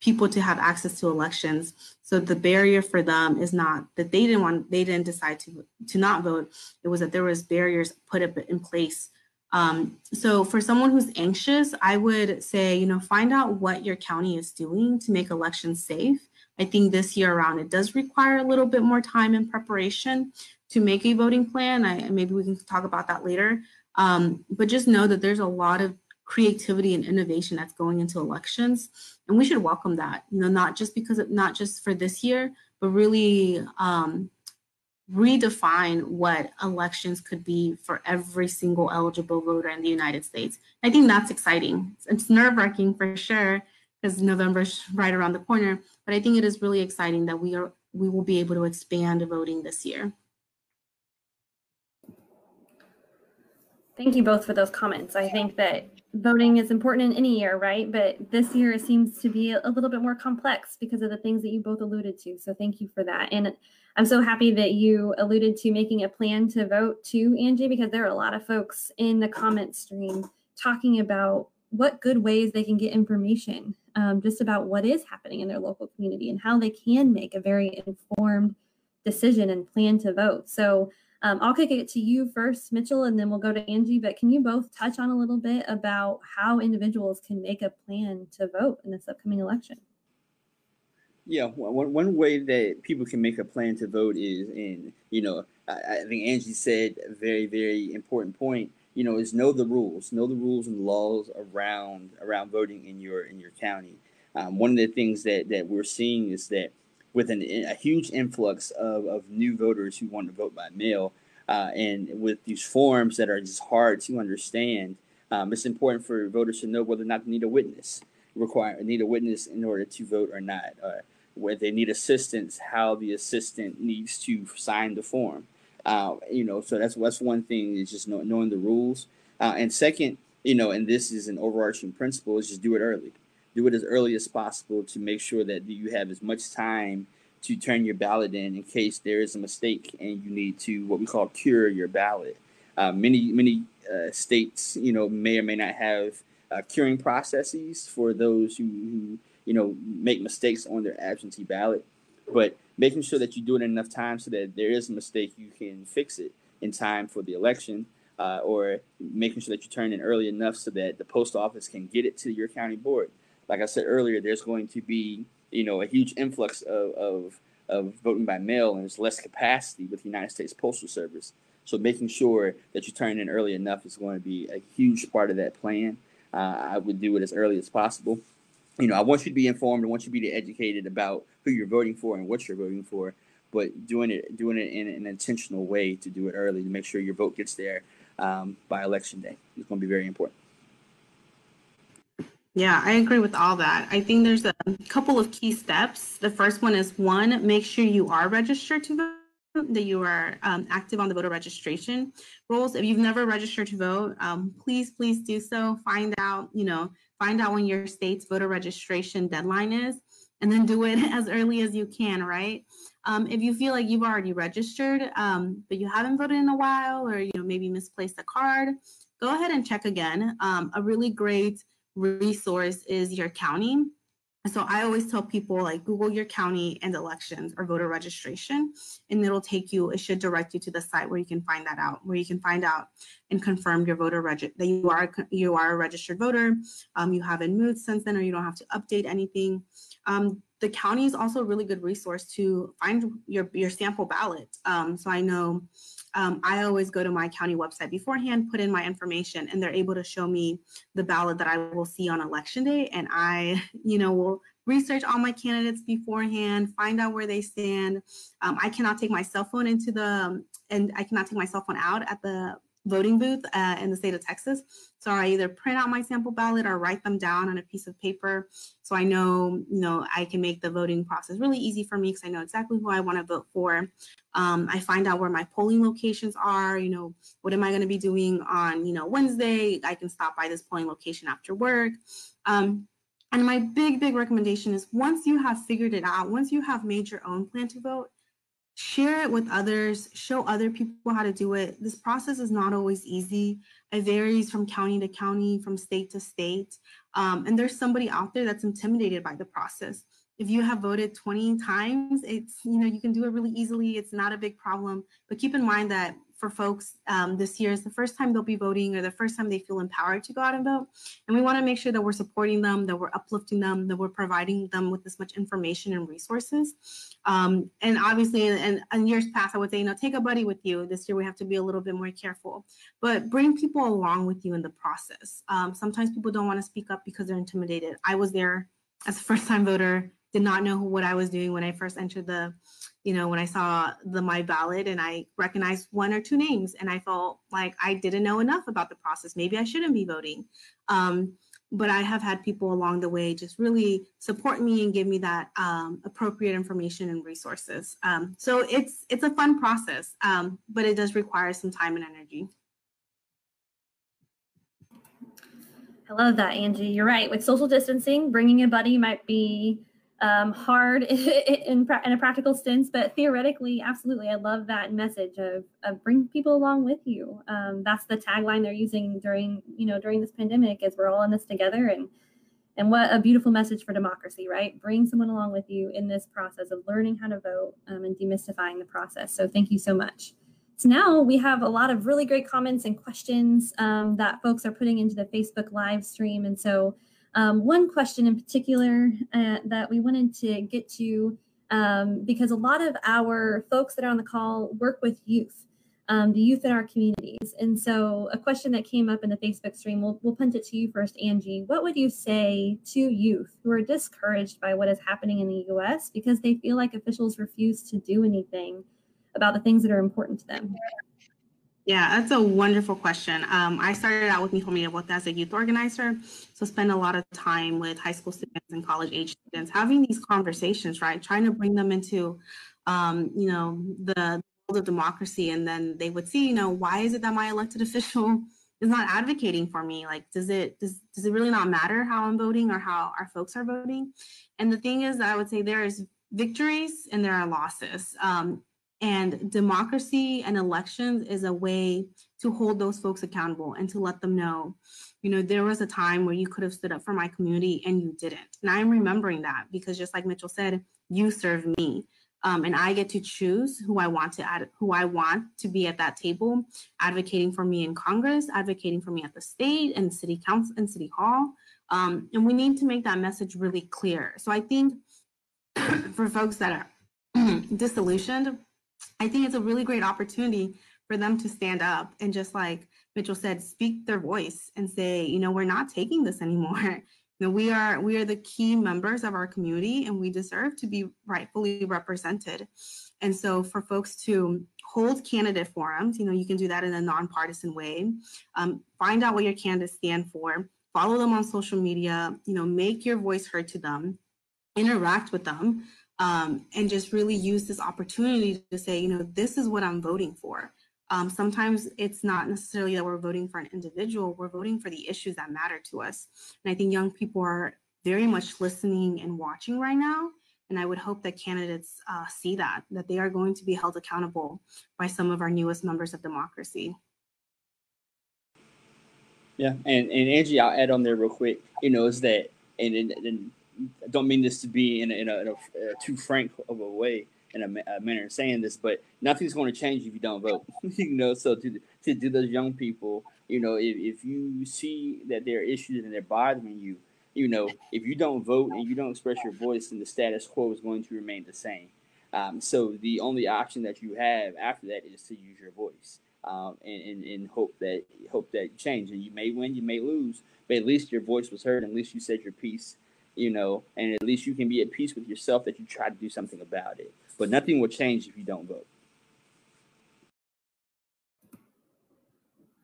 people to have access to elections. So the barrier for them is not that they didn't want, they didn't decide to to not vote. It was that there was barriers put up in place. Um, so for someone who's anxious, I would say, you know, find out what your county is doing to make elections safe. I think this year around it does require a little bit more time and preparation to make a voting plan. I, maybe we can talk about that later. Um, but just know that there's a lot of creativity and innovation that's going into elections and we should welcome that you know not just because of not just for this year but really um, redefine what elections could be for every single eligible voter in the united states i think that's exciting it's nerve-wracking for sure because november's right around the corner but i think it is really exciting that we are we will be able to expand voting this year Thank you both for those comments. I think that voting is important in any year, right? But this year it seems to be a little bit more complex because of the things that you both alluded to. So thank you for that. And I'm so happy that you alluded to making a plan to vote too, Angie, because there are a lot of folks in the comment stream talking about what good ways they can get information um, just about what is happening in their local community and how they can make a very informed decision and plan to vote. So um, I'll kick it to you first, Mitchell, and then we'll go to Angie. But can you both touch on a little bit about how individuals can make a plan to vote in this upcoming election? Yeah, one, one way that people can make a plan to vote is, and you know, I, I think Angie said a very, very important point. You know, is know the rules, know the rules and laws around around voting in your in your county. Um, one of the things that that we're seeing is that with an, a huge influx of, of new voters who want to vote by mail, uh, and with these forms that are just hard to understand, um, it's important for voters to know whether or not they need a witness, require need a witness in order to vote or not, or whether they need assistance, how the assistant needs to sign the form. Uh, you know, so that's that's one thing is just know, knowing the rules, uh, and second, you know, and this is an overarching principle is just do it early do it as early as possible to make sure that you have as much time to turn your ballot in in case there is a mistake and you need to what we call cure your ballot. Uh, many many uh, states, you know, may or may not have uh, curing processes for those who, who, you know, make mistakes on their absentee ballot. But making sure that you do it enough time so that there is a mistake, you can fix it in time for the election, uh, or making sure that you turn in early enough so that the post office can get it to your county board like I said earlier, there's going to be you know a huge influx of of, of voting by mail, and there's less capacity with the United States Postal Service. So making sure that you turn in early enough is going to be a huge part of that plan. Uh, I would do it as early as possible. You know, I want you to be informed. I want you to be educated about who you're voting for and what you're voting for. But doing it, doing it in an intentional way to do it early to make sure your vote gets there um, by election day is going to be very important. Yeah, I agree with all that. I think there's a couple of key steps. The first one is one, make sure you are registered to vote, that you are um, active on the voter registration rules. If you've never registered to vote, um, please, please do so. Find out, you know, find out when your state's voter registration deadline is, and then do it <laughs> as early as you can, right? Um, if you feel like you've already registered, um, but you haven't voted in a while, or you know maybe misplaced a card, go ahead and check again. Um, a really great resource is your county. So I always tell people like Google your county and elections or voter registration, and it'll take you, it should direct you to the site where you can find that out, where you can find out and confirm your voter reg that you are you are a registered voter. Um, you haven't moved since then, or you don't have to update anything. Um, the county is also a really good resource to find your your sample ballot. Um, so I know um, I always go to my county website beforehand, put in my information, and they're able to show me the ballot that I will see on election day. And I, <laughs> you know, will research all my candidates beforehand, find out where they stand. Um, I cannot take my cell phone into the, and I cannot take my cell phone out at the voting booth uh, in the state of Texas. So I either print out my sample ballot or write them down on a piece of paper. So I know, you know, I can make the voting process really easy for me because I know exactly who I want to vote for. Um, I find out where my polling locations are, you know, what am I going to be doing on, you know, Wednesday? I can stop by this polling location after work. Um, and my big, big recommendation is once you have figured it out, once you have made your own plan to vote, share it with others, show other people how to do it. This process is not always easy. It varies from county to county, from state to state. Um, and there's somebody out there that's intimidated by the process. If you have voted 20 times, it's, you know, you can do it really easily. It's not a big problem. But keep in mind that for folks um, this year is the first time they'll be voting or the first time they feel empowered to go out and vote. And we want to make sure that we're supporting them, that we're uplifting them, that we're providing them with as much information and resources. Um, and obviously, in, in, years past, I would say, you know, take a buddy with you. This year, we have to be a little bit more careful, but bring people along with you in the process. Um, sometimes people don't want to speak up because they're intimidated. I was there as a first time voter, did not know what I was doing when I first entered the you know, when I saw the my ballot and I recognized one or two names and I felt like I didn't know enough about the process. Maybe I shouldn't be voting. Um, but I have had people along the way just really support me and give me that um, appropriate information and resources. Um, so it's it's a fun process, um, but it does require some time and energy. I love that, Angie. You're right. With social distancing, bringing a buddy might be um, hard <laughs> in, in, a practical sense, but theoretically, absolutely, I love that message of, of bring people along with you. Um, that's the tagline they're using during you know during this pandemic, is we're all in this together, and and what a beautiful message for democracy, right? Bring someone along with you in this process of learning how to vote um, and demystifying the process. So thank you so much. So now we have a lot of really great comments and questions um, that folks are putting into the Facebook live stream, and so. Um, one question in particular uh, that we wanted to get to, um, because a lot of our folks that are on the call work with youth, um, the youth in our communities. And so, a question that came up in the Facebook stream, we'll, we'll punt it to you first, Angie. What would you say to youth who are discouraged by what is happening in the US because they feel like officials refuse to do anything about the things that are important to them? Yeah, that's a wonderful question. Um, I started out with Mi Familia Vota as a youth organizer, so spend a lot of time with high school students and college age students having these conversations, right? Trying to bring them into, um, you know, the world of democracy, and then they would see, you know, why is it that my elected <laughs> official is not advocating for me? Like, does it does does it really not matter how I'm voting or how our folks are voting? And the thing is I would say there is victories and there are losses. Um, and democracy and elections is a way to hold those folks accountable and to let them know, you know, there was a time where you could have stood up for my community and you didn't. And I'm remembering that because just like Mitchell said, you serve me. Um, and I get to choose who I want to add, who I want to be at that table, advocating for me in Congress, advocating for me at the state and city council and city hall. Um, and we need to make that message really clear. So I think <clears throat> for folks that are <clears throat> disillusioned, I think it's a really great opportunity for them to stand up and just like Mitchell said, speak their voice and say, you know, we're not taking this anymore. <laughs> You know, we are we are the key members of our community and we deserve to be rightfully represented. And so for folks to hold candidate forums, you know, you can do that in a nonpartisan way. Um, find out what your candidates stand for, follow them on social media, you know, make your voice heard to them, interact with them um, and just really use this opportunity to say, you know, this is what I'm voting for. Um, sometimes it's not necessarily that we're voting for an individual, we're voting for the issues that matter to us. And I think young people are very much listening and watching right now. And I would hope that candidates uh, see that, that they are going to be held accountable by some of our newest members of democracy. Yeah, and, and Angie, I'll add on there real quick, you know, is that, and, and, and I don't mean this to be in a, in a, in a, a too frank of a way in a, a, manner of saying this, but nothing's going to change if you don't vote. <laughs> you know, so to to do those young people, you know, if, if you see that there are issues and they're bothering you, you know, if you don't vote and you don't express your voice, then the status quo is going to remain the same. Um, so the only option that you have after that is to use your voice um, and, and, and hope that hope that change. And you may win, you may lose, but at least your voice was heard. At least you said your piece you know, and at least you can be at peace with yourself that you try to do something about it. But nothing will change if you don't vote.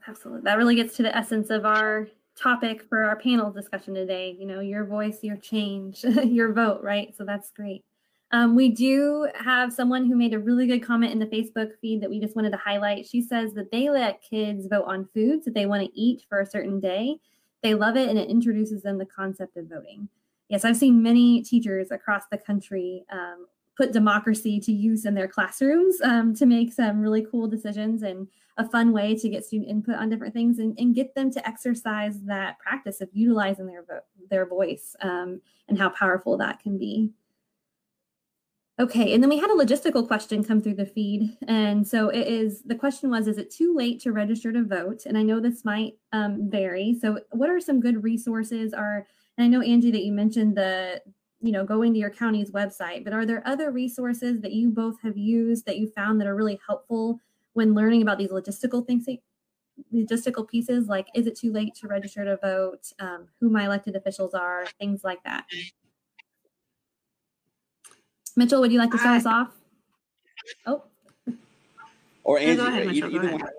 Absolutely. That really gets to the essence of our topic for our panel discussion today. You know, your voice, your change, <laughs> your vote, right? So that's great. Um, we do have someone who made a really good comment in the Facebook feed that we just wanted to highlight. She says that they let kids vote on foods that they want to eat for a certain day. They love it and it introduces them the concept of voting yes, I've seen many teachers across the country um, put democracy to use in their classrooms um, to make some really cool decisions and a fun way to get student input on different things and, and get them to exercise that practice of utilizing their vo- their voice um, and how powerful that can be. Okay, and then we had a logistical question come through the feed. And so it is the question was Is it too late to register to vote? And I know this might um, vary. So, what are some good resources? Are and I know Angie that you mentioned the you know going to your county's website, but are there other resources that you both have used that you found that are really helpful when learning about these logistical things? Logistical pieces like is it too late to register to vote? Um, who my elected officials are, things like that. Mitchell, would you like to start us off? Oh. Or Yeah, Angie, go ahead, Mitchell, go either ahead. one.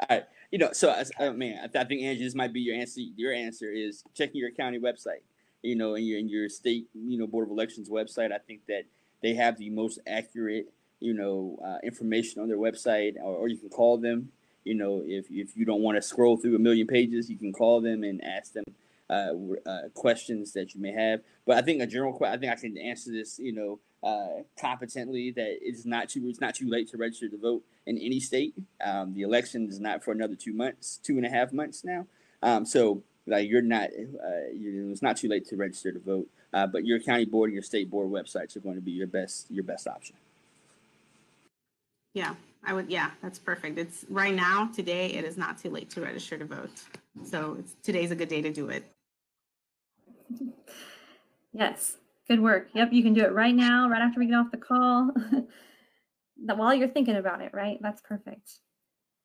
All right. You know, so as I mean, I, I think Angie, this might be your answer. Your answer is checking your county website. You know, and your and your state, you know, board of elections website. I think that they have the most accurate, you know, uh, information on their website, or, or you can call them. You know, if if you don't want to scroll through a million pages, you can call them and ask them uh, uh, questions that you may have. But I think a general, I think I can answer this, you know, uh, competently that it's not too it's not too late to register to vote in any state. Um, the election is not for another two months, two and a half months now. Um, so like you're not, uh, you it's not too late to register to vote. Uh, but your county board and your state board websites are going to be your best your best option. Yeah, I would, yeah, that's perfect. It's right now, today, it is not too late to register to vote. So it's, today's a good day to do it. Yes, good work. Yep, you can do it right now, right after we get off the call. <laughs> while you're thinking about it, right? That's perfect.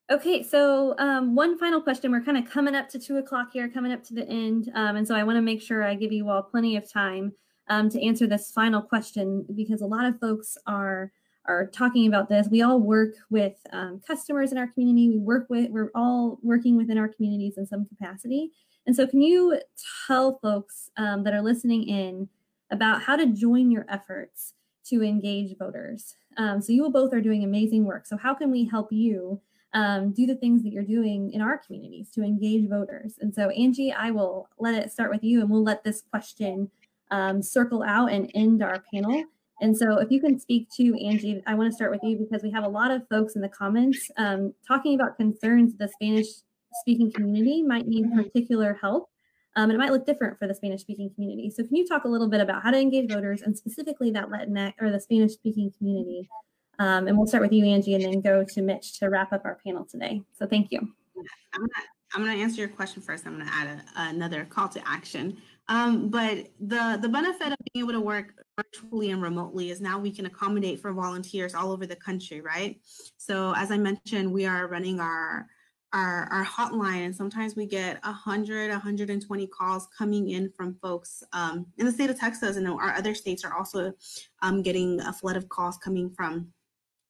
Okay, so um, one final question. We're kind of coming up to two o'clock here, coming up to the end, um, and so I want to make sure I give you all plenty of time um, to answer this final question because a lot of folks are are talking about this. We all work with um, customers in our community. We work with we're all working within our communities in some capacity. And so, can you tell folks um, that are listening in about how to join your efforts to engage voters? Um, so, you both are doing amazing work. So, how can we help you um, do the things that you're doing in our communities to engage voters? And so, Angie, I will let it start with you, and we'll let this question um, circle out and end our panel. And so, if you can speak to Angie, I want to start with you because we have a lot of folks in the comments um, talking about concerns the Spanish speaking community might need particular help. Um, and it might look different for the Spanish speaking community. So, can you talk a little bit about how to engage voters and specifically that Latinx or the Spanish speaking community? Um, and we'll start with you, Angie, and then go to Mitch to wrap up our panel today. So, thank you. I'm gonna, I'm gonna answer your question first. I'm gonna add a, another call to action. Um, but the, the benefit of being able to work virtually and remotely is now we can accommodate for volunteers all over the country, right? So as I mentioned, we are running our our, our hotline and sometimes we get 100 120 calls coming in from folks um, in the state of texas. And our other states are also um, getting a flood of calls coming from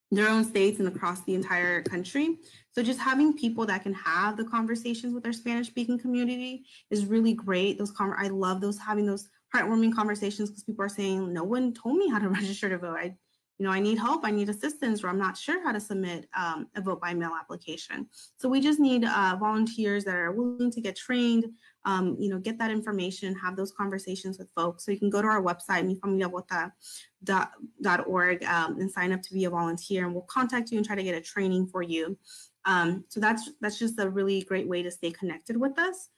their own states and across the entire country. So just having people that can have the conversations with their spanish speaking community is really great. Those con- i love those having those heartwarming conversations because people are saying no one told me how to <laughs> register to vote. I you know, I need help, I need assistance, or I'm not sure how to submit um, a vote by mail application. So we just need uh, volunteers that are willing to get trained, um, you know, get that information, have those conversations with folks. So you can go to our website, mifamiliavota.org, um, and sign up to be a volunteer, and we'll contact you and try to get a training for you. Um, so that's that's just a really great way to stay connected with us.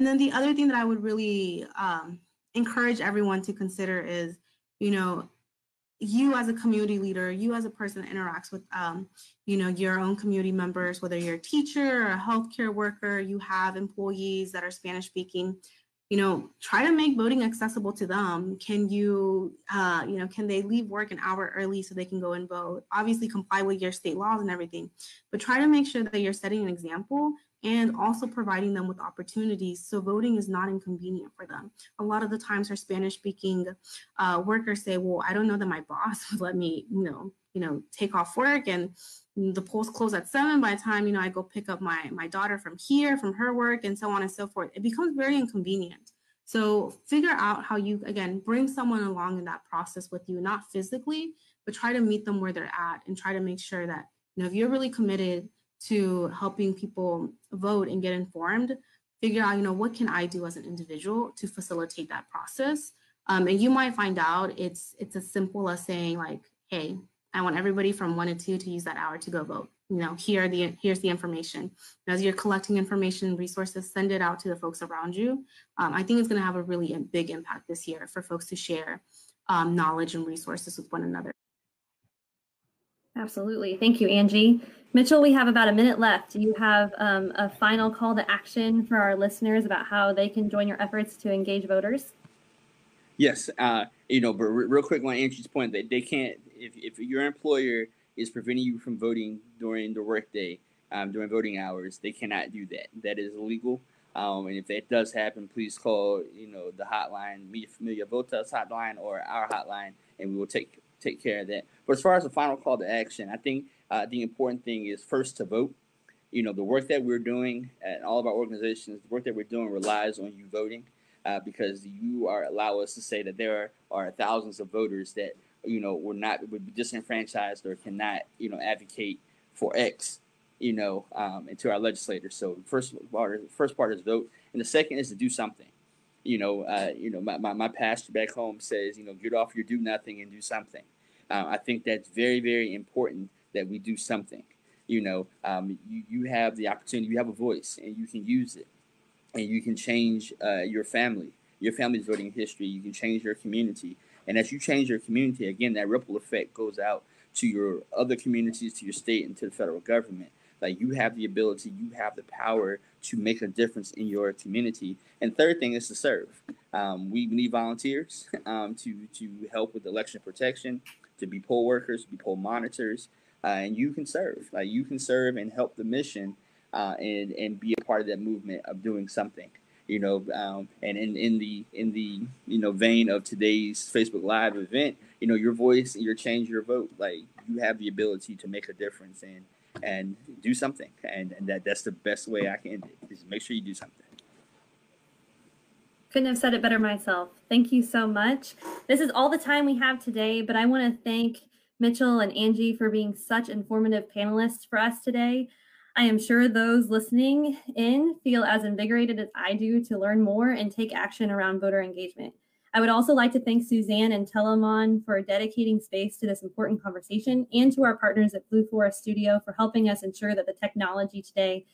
And then the other thing that I would really um, encourage everyone to consider is, you know, you as a community leader, you as a person that interacts with, um, you know, your own community members, whether you're a teacher or a healthcare worker, you have employees that are Spanish speaking, you know, try to make voting accessible to them. Can you, uh, you know, can they leave work an hour early so they can go and vote? Obviously, comply with your state laws and everything, but try to make sure that you're setting an example and also providing them with opportunities so voting is not inconvenient for them. A lot of the times, our Spanish speaking uh, workers say, "Well, I don't know that my boss <laughs> would let me, you know, you know, take off work and the polls close at seven. By the time you know I go pick up my my daughter from here, from her work, and so on and so forth, it becomes very inconvenient. So figure out how you again bring someone along in that process with you, not physically, but try to meet them where they're at and try to make sure that you know if you're really committed to helping people vote and get informed figure out you know what can i do as an individual to facilitate that process Um, and you might find out it's it's as simple as saying like, hey, I want everybody from one to two to use that hour to go vote. You know, here the here's the information. As you're collecting information, resources, send it out to the folks around you. Um, I think it's going to have a really big impact this year for folks to share um, knowledge and resources with one another. Absolutely. Thank you, Angie. Mitchell, we have about a minute left. Do you have um, a final call to action for our listeners about how they can join your efforts to engage voters? Yes. Uh, you know, but real quick on Angie's point that they can't, if, if your employer is preventing you from voting during the workday, um, during voting hours, they cannot do that. That is illegal. Um, and if that does happen, please call, you know, the hotline, Mi Familia Vota's hotline or our hotline, and we will take take care of that. But as far as the final call to action, I think uh, the important thing is first to vote. You know, the work that we're doing at all of our organizations, the work that we're doing relies on you voting uh, because you are allow us to say that there are, thousands of voters that you know were not would be disenfranchised or cannot you know advocate for X you know um, into our legislators. So first part, first part is vote, and the second is to do something you know, uh, you know, my, my, my pastor back home says, you know, get off your do nothing and do something. Uh, I think that's very, very important that we do something. You know, um, you, you have the opportunity, you have a voice, and you can use it, and you can change uh, your family, your family's voting history. You can change your community, and as you change your community, again, that ripple effect goes out to your other communities, to your state, and to the federal government. Like you have the ability, you have the power to make a difference in your community. And third thing is to serve. Um, we need volunteers <laughs> um, to to help with election protection, to be poll workers, to be poll monitors, uh, and you can serve. Like you can serve and help the mission, uh, and and be a part of that movement of doing something. You know, um, and in, in the in the you know vein of today's Facebook Live event, you know, your voice, your change, your vote. Like you have the ability to make a difference, and and do something. And, and that that's the best way I can end it. Is make sure you do something. Couldn't have said it better myself. Thank you so much. This is all the time we have today, but I want to thank Mitchell and Angie for being such informative panelists for us today. I am sure those listening in feel as invigorated as I do to learn more and take action around voter engagement. I would also like to thank Suzanne and Telamon for dedicating space to this important conversation and to our partners at Blue Forest Studio for helping us ensure that the technology today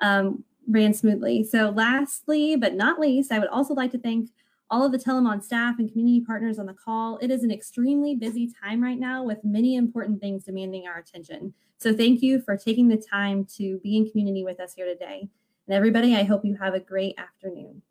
um, ran smoothly. So, lastly, but not least, I would also like to thank all of the Telamon staff and community partners on the call. It is an extremely busy time right now with many important things demanding our attention. So, thank you for taking the time to be in community with us here today. And everybody, I hope you have a great afternoon.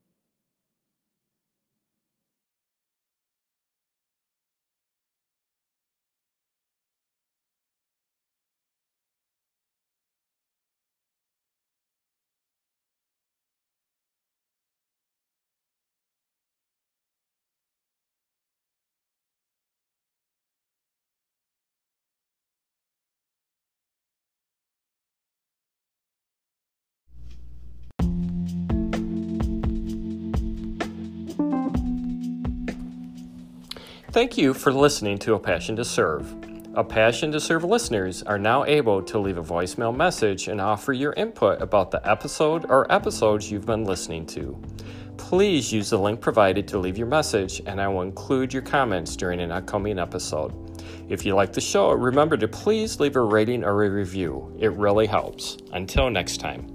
Thank you for listening to A Passion to Serve. A Passion to Serve listeners are now able to leave a voicemail message and offer your input about the episode or episodes you've been listening to. Please use the link provided to leave your message, and I will include your comments during an upcoming episode. If you like the show, remember to please leave a rating or a review. It really helps. Until next time.